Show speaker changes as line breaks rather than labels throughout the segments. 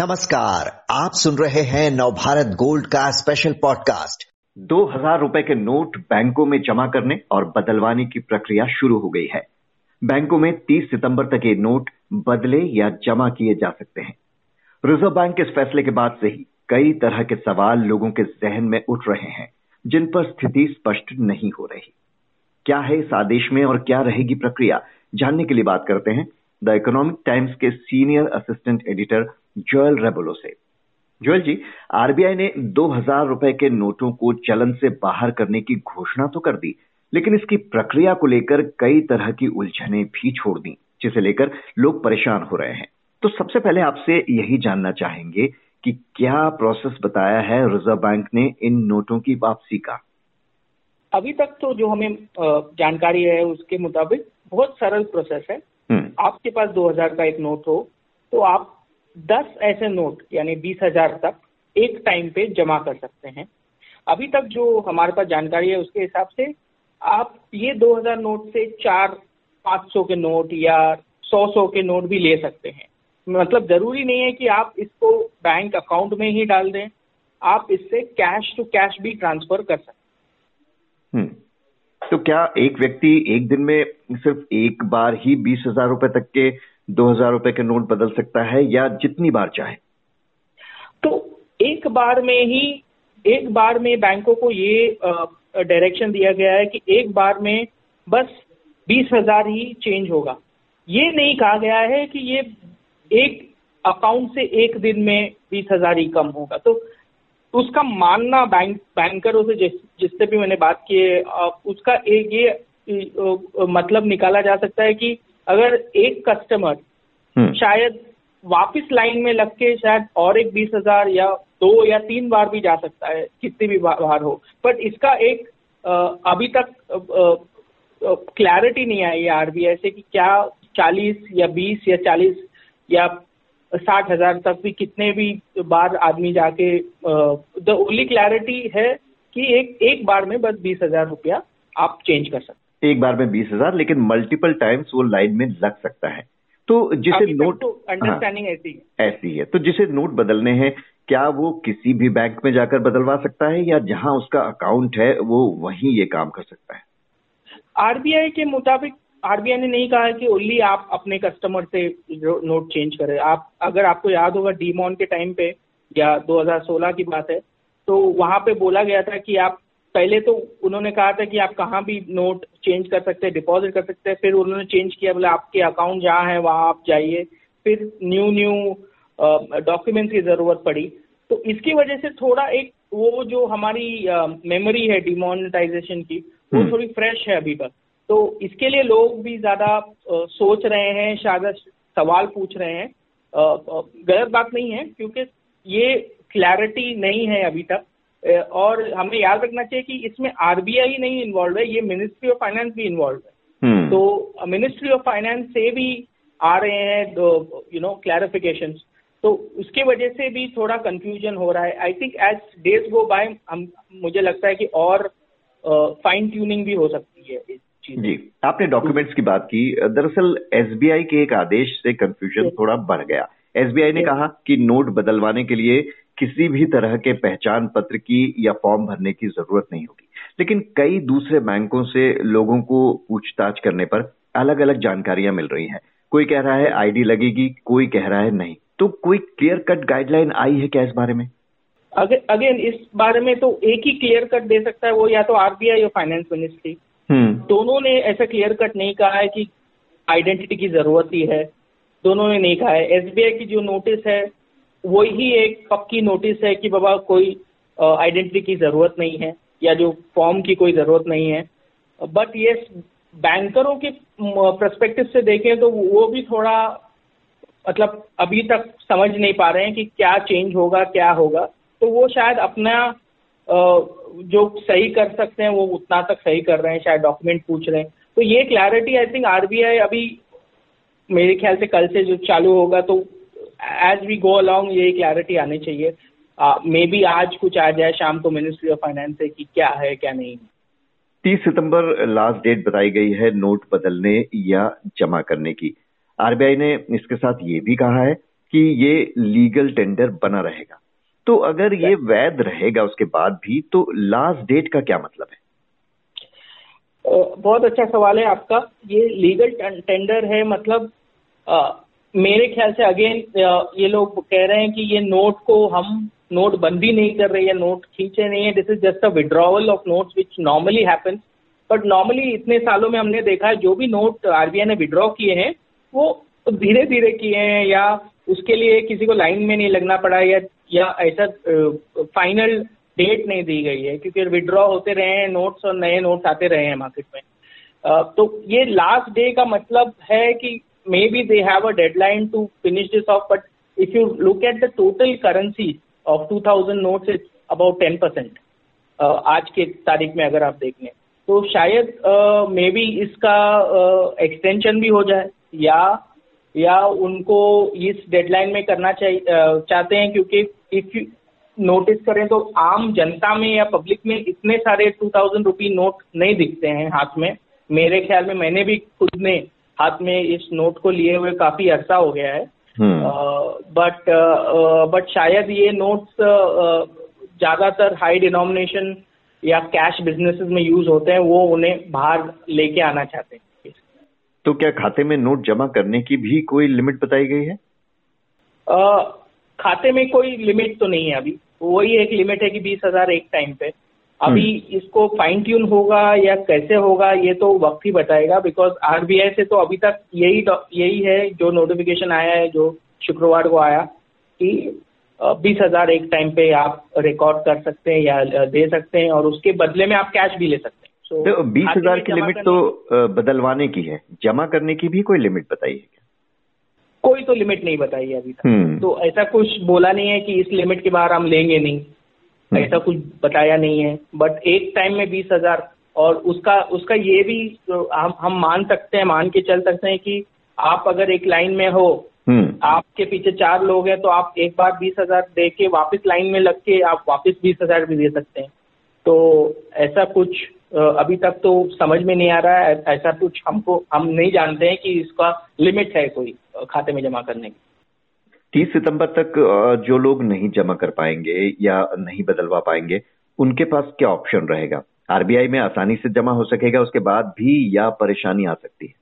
नमस्कार, आप सुन रहे हैं नवभारत गोल्ड का स्पेशल पॉडकास्ट
दो हज़ार रूपए के नोट बैंकों में जमा करने और बदलवाने की प्रक्रिया शुरू हो गई है। बैंकों में 30 सितंबर तक ये नोट बदले या जमा किए जा सकते हैं। रिज़र्व बैंक के इस फैसले के बाद से ही कई तरह के सवाल लोगों के जहन में उठ रहे हैं, जिन पर स्थिति स्पष्ट नहीं हो रही। क्या है इस आदेश में और क्या रहेगी प्रक्रिया? जानने के लिए बात करते हैं द इकोनॉमिक टाइम्स के senior assistant editor Joel Rebello से। जोएल जी आरबीआई ने दो हज़ार रुपए के नोटों को चलन से बाहर करने की घोषणा तो कर दी लेकिन इसकी प्रक्रिया को लेकर कई तरह की उलझने भी छोड़ दी जिसे लेकर लोग परेशान हो रहे हैं। तो सबसे पहले आपसे यही जानना चाहेंगे कि क्या प्रोसेस बताया है रिज़र्व बैंक ने इन नोटों की वापसी का?
अभी तक तो जो हमें जानकारी है उसके मुताबिक बहुत सरल प्रोसेस है। हम्म। आपके पास दो हज़ार का एक नोट हो तो आप दस ऐसे नोट, यानी बीस हज़ार तक एक टाइम पे जमा कर सकते हैं। अभी तक जो हमारे पास जानकारी है, उसके हिसाब से आप ये 2000 नोट से चार, पाँच सौ के नोट या सौ सौ के नोट भी ले सकते हैं। मतलब ज़रूरी नहीं है कि आप इसको बैंक अकाउंट में ही डाल दें, आप इससे कैश टू कैश भी ट्रांसफ़र कर सकते
हम्म। तो क्या एक व्यक्ति एक दिन में सिर्फ़ एक बार ही बीस हज़ार रुपए तक के दो हज़ार रुपए के नोट बदल सकता है या जितनी बार चाहे।
तो एक बार में ही, एक बार में बैंकों को ये डायरेक्शन दिया गया है कि एक बार में बस बीस हज़ार ही चेंज होगा। ये नहीं कहा गया है कि ये एक अकाउंट से एक दिन में बीस हज़ार ही कम होगा। तो उसका मानना बैंक, बैंकरों से जिस, जिससे भी मैंने बात की है उसका एक ये मतलब निकाला जा सकता है कि अगर एक कस्टमर हम्म। शायद वापस लाइन में लग के शायद और एक बीस हज़ार या दो या तीन बार भी जा सकता है कितनी भी बार हो बट इसका एक अभी तक क्लैरिटी नहीं आई है आरबीआई से कि क्या चालीस या बीस या चालीस या साठ हज़ार तक भी कितने भी बार आदमी जाके द ओनली क्लैरिटी है कि एक एक बार में बस बीस हज़ार रुपया आप चेंज कर सकते
एक बार में बीस हज़ार लेकिन मल्टीपल टाइम्स वो लाइन में लग सकता है। तो जिसे नोट
तो अंडरस्टैंडिंग हाँ, ऐसी
है। ऐसी है। तो जिसे नोट बदलने हैं क्या वो किसी भी बैंक में जाकर बदलवा सकता है या जहाँ उसका अकाउंट है वो वहीं ये काम कर सकता है?
आरबीआई के मुताबिक आरबीआई ने नहीं कहा है कि ओनली आप अपने कस्टमर से नोट चेंज करें। आप अगर आपको याद होगा डीमोन के टाइम पे या 2016 की बात है तो वहाँ पे बोला गया था कि आप पहले तो उन्होंने कहा था कि आप कहाँ भी नोट चेंज कर सकते हैं डिपॉजिट कर सकते हैं फिर उन्होंने चेंज किया बोले आपके अकाउंट जहाँ है वहाँ आप जाइए। फिर न्यू न्यू डॉक्यूमेंट्स की ज़रूरत पड़ी। तो इसकी वजह से थोड़ा एक वो जो हमारी मेमोरी है डिमोनिटाइजेशन की वो हम्म। थोड़ी फ्रेश है अभी तक। तो इसके लिए लोग भी ज़्यादा सोच रहे हैं शायद सवाल पूछ रहे हैं। गलत बात नहीं है क्योंकि ये क्लैरिटी नहीं है अभी तक। और हमें याद रखना चाहिए कि इसमें आरबीआई नहीं इन्वॉल्व है ये मिनिस्ट्री ऑफ़ फाइनेंस भी इन्वॉल्व है। हम्म। तो मिनिस्ट्री ऑफ़ फाइनेंस से भी आ रहे हैं यू नो क्लैरिफिकेशन तो उसके वजह से भी थोड़ा कंफ्यूजन हो रहा है। I think as days go by हम मुझे लगता है कि और फाइन uh, ट्यूनिंग भी हो सकती है
जी आपने डॉक्यूमेंट्स की बात की। दरअसल एसबीआई के एक आदेश से कंफ्यूजन थोड़ा बढ़ गया। एसबीआई ने कहा कि नोट बदलवाने के लिए किसी भी तरह के पहचान पत्र की या फॉर्म भरने की ज़रूरत नहीं होगी। लेकिन कई दूसरे बैंकों से लोगों को पूछताछ करने पर अलग अलग जानकारियाँ मिल रही हैं। कोई कह रहा है आईडी लगेगी कोई कह रहा है नहीं। तो कोई क्लियर कट गाइडलाइन आई है क्या इस बारे में?
अगेन इस बारे में तो एक ही क्लियर कट दे सकता है वो या तो आरबीआई या फाइनेंस मिनिस्ट्री। दोनों ने ऐसा क्लियर कट नहीं कहा है कि आइडेंटिटी की ज़रूरत ही है। दोनों ने नहीं कहा है। एसबीआई की जो नोटिस है, वही एक पक्की नोटिस है कि बाबा कोई आइडेंटिटी की ज़रूरत नहीं है या जो फॉर्म की कोई ज़रूरत नहीं है। बट ये बैंकरों के परस्पेक्टिव से देखें तो वो भी थोड़ा मतलब अभी तक समझ नहीं पा रहे हैं कि क्या चेंज होगा, क्या होगा। तो वो शायद अपना जो सही कर सकते हैं, वो उतना तक सही कर रहे हैं, शायद डॉक्यूमेंट पूछ रहे हैं। तो ये क्लैरिटी आई थिंक आरबीआई अभी मेरे ख्याल से कल से जो चालू होगा तो एज वी गो अलॉन्ग ये क्लैरिटी आनी चाहिए। मे बी आज कुछ आ जाए शाम को मिनिस्ट्री ऑफ़ फाइनेंस से कि क्या है क्या नहीं
तीस सितंबर लास्ट डेट बताई गई है नोट बदलने या जमा करने की। आरबीआई ने इसके साथ ये भी कहा है कि ये लीगल टेंडर बना रहेगा। तो अगर ये वैध रहेगा उसके बाद भी तो लास्ट डेट का क्या मतलब है?
बहुत अच्छा सवाल है आपका। ये लीगल टेंडर है मतलब मेरे ख्याल से अगेन ये लोग कह रहे हैं कि ये नोट को हम नोट बंदी नहीं कर रहे या नोट खींचे नहीं है। This is just a withdrawal of notes which normally happens but normally इतने सालों में हमने देखा है, जो भी नोट आरबीआई ने विड्रॉ किए हैं, वो धीरे धीरे किए हैं या उसके लिए किसी को लाइन में नहीं लगना पड़ा या या ऐसा फाइनल डेट नहीं दी गई है। क्योंकि विड्रॉ होते रहे हैं नोट्स और नए नोट्स आते रहे हैं मार्केट में। तो ये लास्ट डे का मतलब है कि be they have a deadline to finish this off but if you look at the total currency of 2000 notes it's about ten percent आज के तारीख में अगर आप देख लें तो शायद मे बी इसका एक्सटेंशन uh, भी हो जाए या या उनको इस डेडलाइन में करना चाहिए uh, चाहते हैं क्योंकि इफ़ यू नोटिस करें तो आम जनता में या पब्लिक में इतने सारे टू थाउज़ेंड रुपी नोट नहीं दिखते हैं हाथ में। मेरे ख्याल में मैंने भी खुद ने हाथ में इस नोट को लिए हुए काफ़ी अरसा हो गया है। But hmm. बट शायद ये नोट्स ज़्यादातर हाई डिनोमिनेशन या कैश बिजनेसेस में यूज़ होते हैं वो उन्हें बाहर लेके आना चाहते हैं।
तो क्या खाते में नोट जमा करने की भी कोई लिमिट बताई गई है?
uh, खाते में कोई लिमिट तो नहीं है अभी। वही एक लिमिट है कि बीस हज़ार एक टाइम पे। अभी हम्म। इसको फाइन ट्यून होगा या कैसे होगा ये तो वक्त ही बताएगा बिकॉज़ आरबीआई से तो अभी तक यही यही है जो नोटिफिकेशन आया है जो शुक्रवार को आया कि बीस हज़ार एक टाइम पे आप रिकॉर्ड कर सकते हैं या दे सकते हैं और उसके बदले में आप कैश भी ले सकते हैं
so, तो बीस हज़ार की लिमिट तो बदलवाने की है जमा करने की भी कोई लिमिट बताइए क्या
कोई तो लिमिट नहीं बताई है अभी तक हम्म। तो ऐसा कुछ बोला नहीं है कि इस लिमिट के बाहर हम लेंगे नहीं। ऐसा कुछ बताया नहीं है। बट एक टाइम में बीस हज़ार और उसका उसका ये भी तो हम हम मान सकते हैं मान के चल सकते हैं कि आप अगर एक लाइन में हो हम्म। आपके पीछे चार लोग हैं तो आप एक बार बीस हज़ार दे के वापिस लाइन में लग के आप वापिस बीस हज़ार भी दे सकते हैं। तो ऐसा कुछ अभी तक तो समझ में नहीं आ रहा है। ऐसा कुछ हमको हम नहीं जानते हैं कि इसका लिमिट है कोई खाते में जमा करने की।
तीस सितंबर तक जो लोग नहीं जमा कर पाएँगे या नहीं बदलवा पाएँगे, उनके पास क्या ऑप्शन रहेगा? आरबीआई में आसानी से जमा हो सकेगा, उसके बाद भी या परेशानी आ सकती है?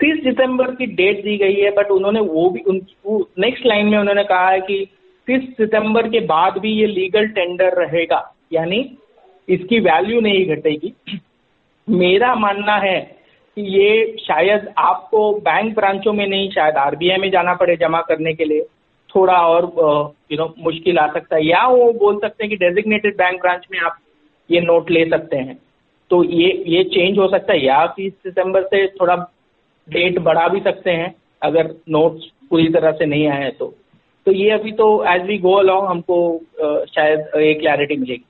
तीस सितंबर की डेट दी गई है, बट उन्होंने वो भी, उन नेक्स्ट लाइन में उन्होंने कहा है कि तीस सितंबर के बाद भी ये लीगल टेंडर रहेगा, यानी इसकी वैल्यू नहीं घटेगी। मेरा मानना है कि ये शायद आपको बैंक ब्रांचों में नहीं, शायद आरबीआई में जाना पड़े जमा करने के लिए। थोड़ा और यू नो मुश्किल आ सकता है। या वो बोल सकते हैं कि डेजिग्नेटेड बैंक ब्रांच में आप ये नोट ले सकते हैं। तो ये ये चेंज हो सकता है। या तीस सितंबर से थोड़ा डेट बढ़ा भी सकते हैं, अगर नोट्स पूरी तरह से नहीं आए तो। तो ये अभी तो एज वी गो अलॉन्ग हमको शायद ये क्लैरिटी मिलेगी।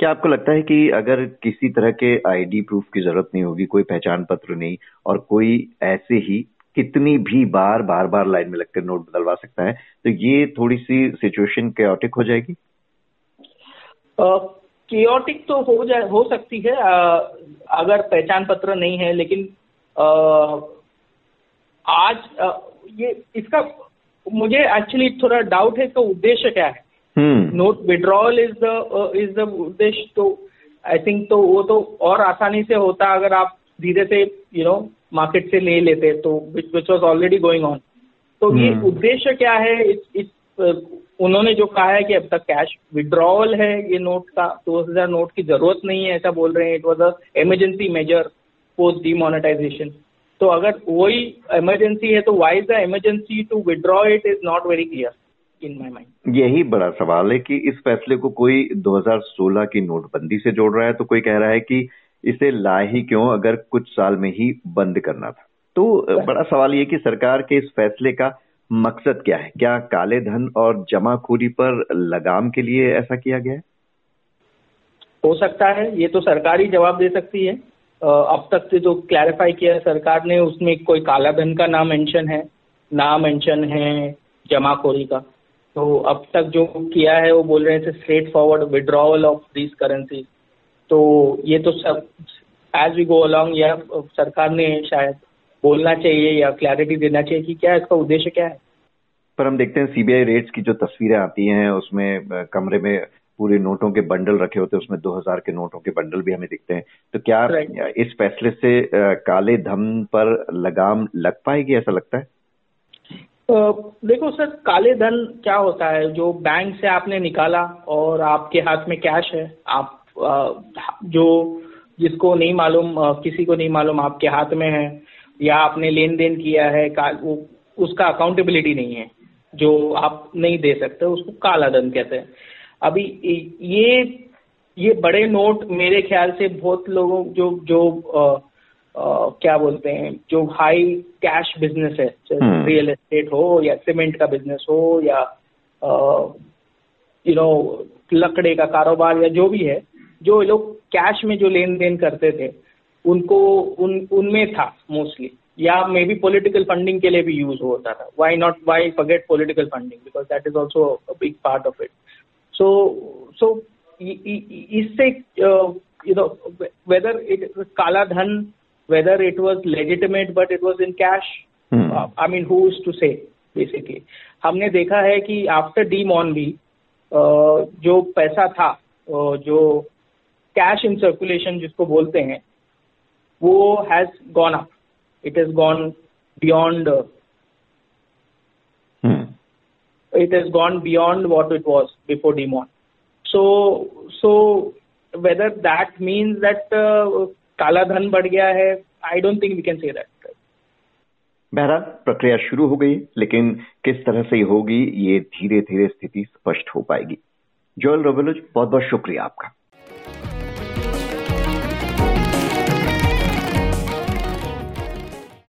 क्या आपको लगता है कि अगर किसी तरह के आईडी प्रूफ की ज़रूरत नहीं होगी कोई पहचान पत्र नहीं और कोई ऐसे ही कितनी भी बार बार बार लाइन में लगकर नोट बदलवा सकता है तो ये थोड़ी सी सिचुएशन केयोटिक हो जाएगी?
केयोटिक तो हो जाए हो सकती है। uh, अगर पहचान पत्र नहीं है लेकिन uh, आज आ, ये इसका मुझे एक्चुअली थोड़ा डाउट है इसका उद्देश्य क्या है? Note withdrawal is the is the उद्देश्य तो आई थिंक तो वो तो और आसानी से होता अगर आप धीरे से यू नो मार्केट से ले लेते तो which was already going on तो ये hmm. उद्देश्य क्या है? इस इस uh, उन्होंने जो कहा है कि अब तक कैश विड्रॉवल है ये नोट का दो हज़ार नोट की ज़रूरत नहीं है ऐसा बोल रहे हैं। It was a emergency measure post demonetization तो अगर वही इमरजेंसी है तो why is the emergency to withdraw it is not very clear in my mind
यही बड़ा सवाल है कि इस फैसले को कोई 2016 की नोटबंदी से जोड़ रहा है तो कोई कह रहा है कि इसे ला ही क्यों अगर कुछ साल में ही बंद करना था? तो बड़ा सवाल ये कि सरकार के इस फैसले का मकसद क्या है? क्या काले धन और जमाखोरी पर लगाम के लिए ऐसा किया गया है?
हो सकता है ये तो सरकार ही जवाब दे सकती है। अब तक से जो क्लैरिफाई किया है सरकार ने उसमें कोई काला धन का नाम मेंशन है ना मेंशन है जमाखोरी का। तो अब तक जो किया है वो बोल रहे थे straightforward withdrawal of this currency तो ये तो सब एज वी गो अलॉन्ग या सरकार ने शायद बोलना चाहिए या क्लैरिटी देना चाहिए कि क्या इसका उद्देश्य क्या है?
पर हम देखते हैं सीबीआई रेट्स की जो तस्वीरें आती हैं उसमें कमरे में पूरे नोटों के बंडल रखे होते हैं उसमें 2000 के नोटों के बंडल भी हमें दिखते हैं। तो क्या इस फैसले से काले धन पर लगाम लग पाएगी ऐसा लगता है?
देखो सर, काले धन क्या होता है? जो बैंक से आपने निकाला और आपके हाथ में कैश है, आप जो जिसको नहीं मालूम किसी को नहीं मालूम आपके हाथ में है या आपने लेन देन किया है वो, उसका अकाउंटेबिलिटी नहीं है, जो आप नहीं दे सकते, उसको काला धन कहते हैं। अभी ये ये बड़े नोट मेरे ख्याल से बहुत लोगों, जो जो क्या बोलते हैं जो हाई कैश बिज़नेस है जैसे रियल एस्टेट हम्म। हो या सीमेंट का बिज़नेस हो या यू नो लकड़े का कारोबार या जो भी है जो लोग कैश में जो लेन देन करते थे उनको उन उनमें था मोस्टली या मे बी पोलिटिकल फंडिंग के लिए भी यूज़ होता था. Why not why forget political funding because that is also big part of it so so इससे यू नो वेदर इट काला धन Whether it was legitimate but it was in cash I mean who is to say basically हमने देखा है कि after D मॉन भी uh, जो पैसा था uh, जो कैश इन सर्कुलेशन जिसको बोलते हैं वो has gone up it has gone beyond uh, hmm. it has gone beyond what it was before demon so so whether that means that uh, काला धन बढ़ गया है। I don't think we can say that
बहरहाल, प्रक्रिया शुरू हो गई, लेकिन किस तरह से होगी, ये धीरे धीरे स्थिति स्पष्ट हो पाएगी। जोल रोबेलुज बहुत बहुत शुक्रिया आपका।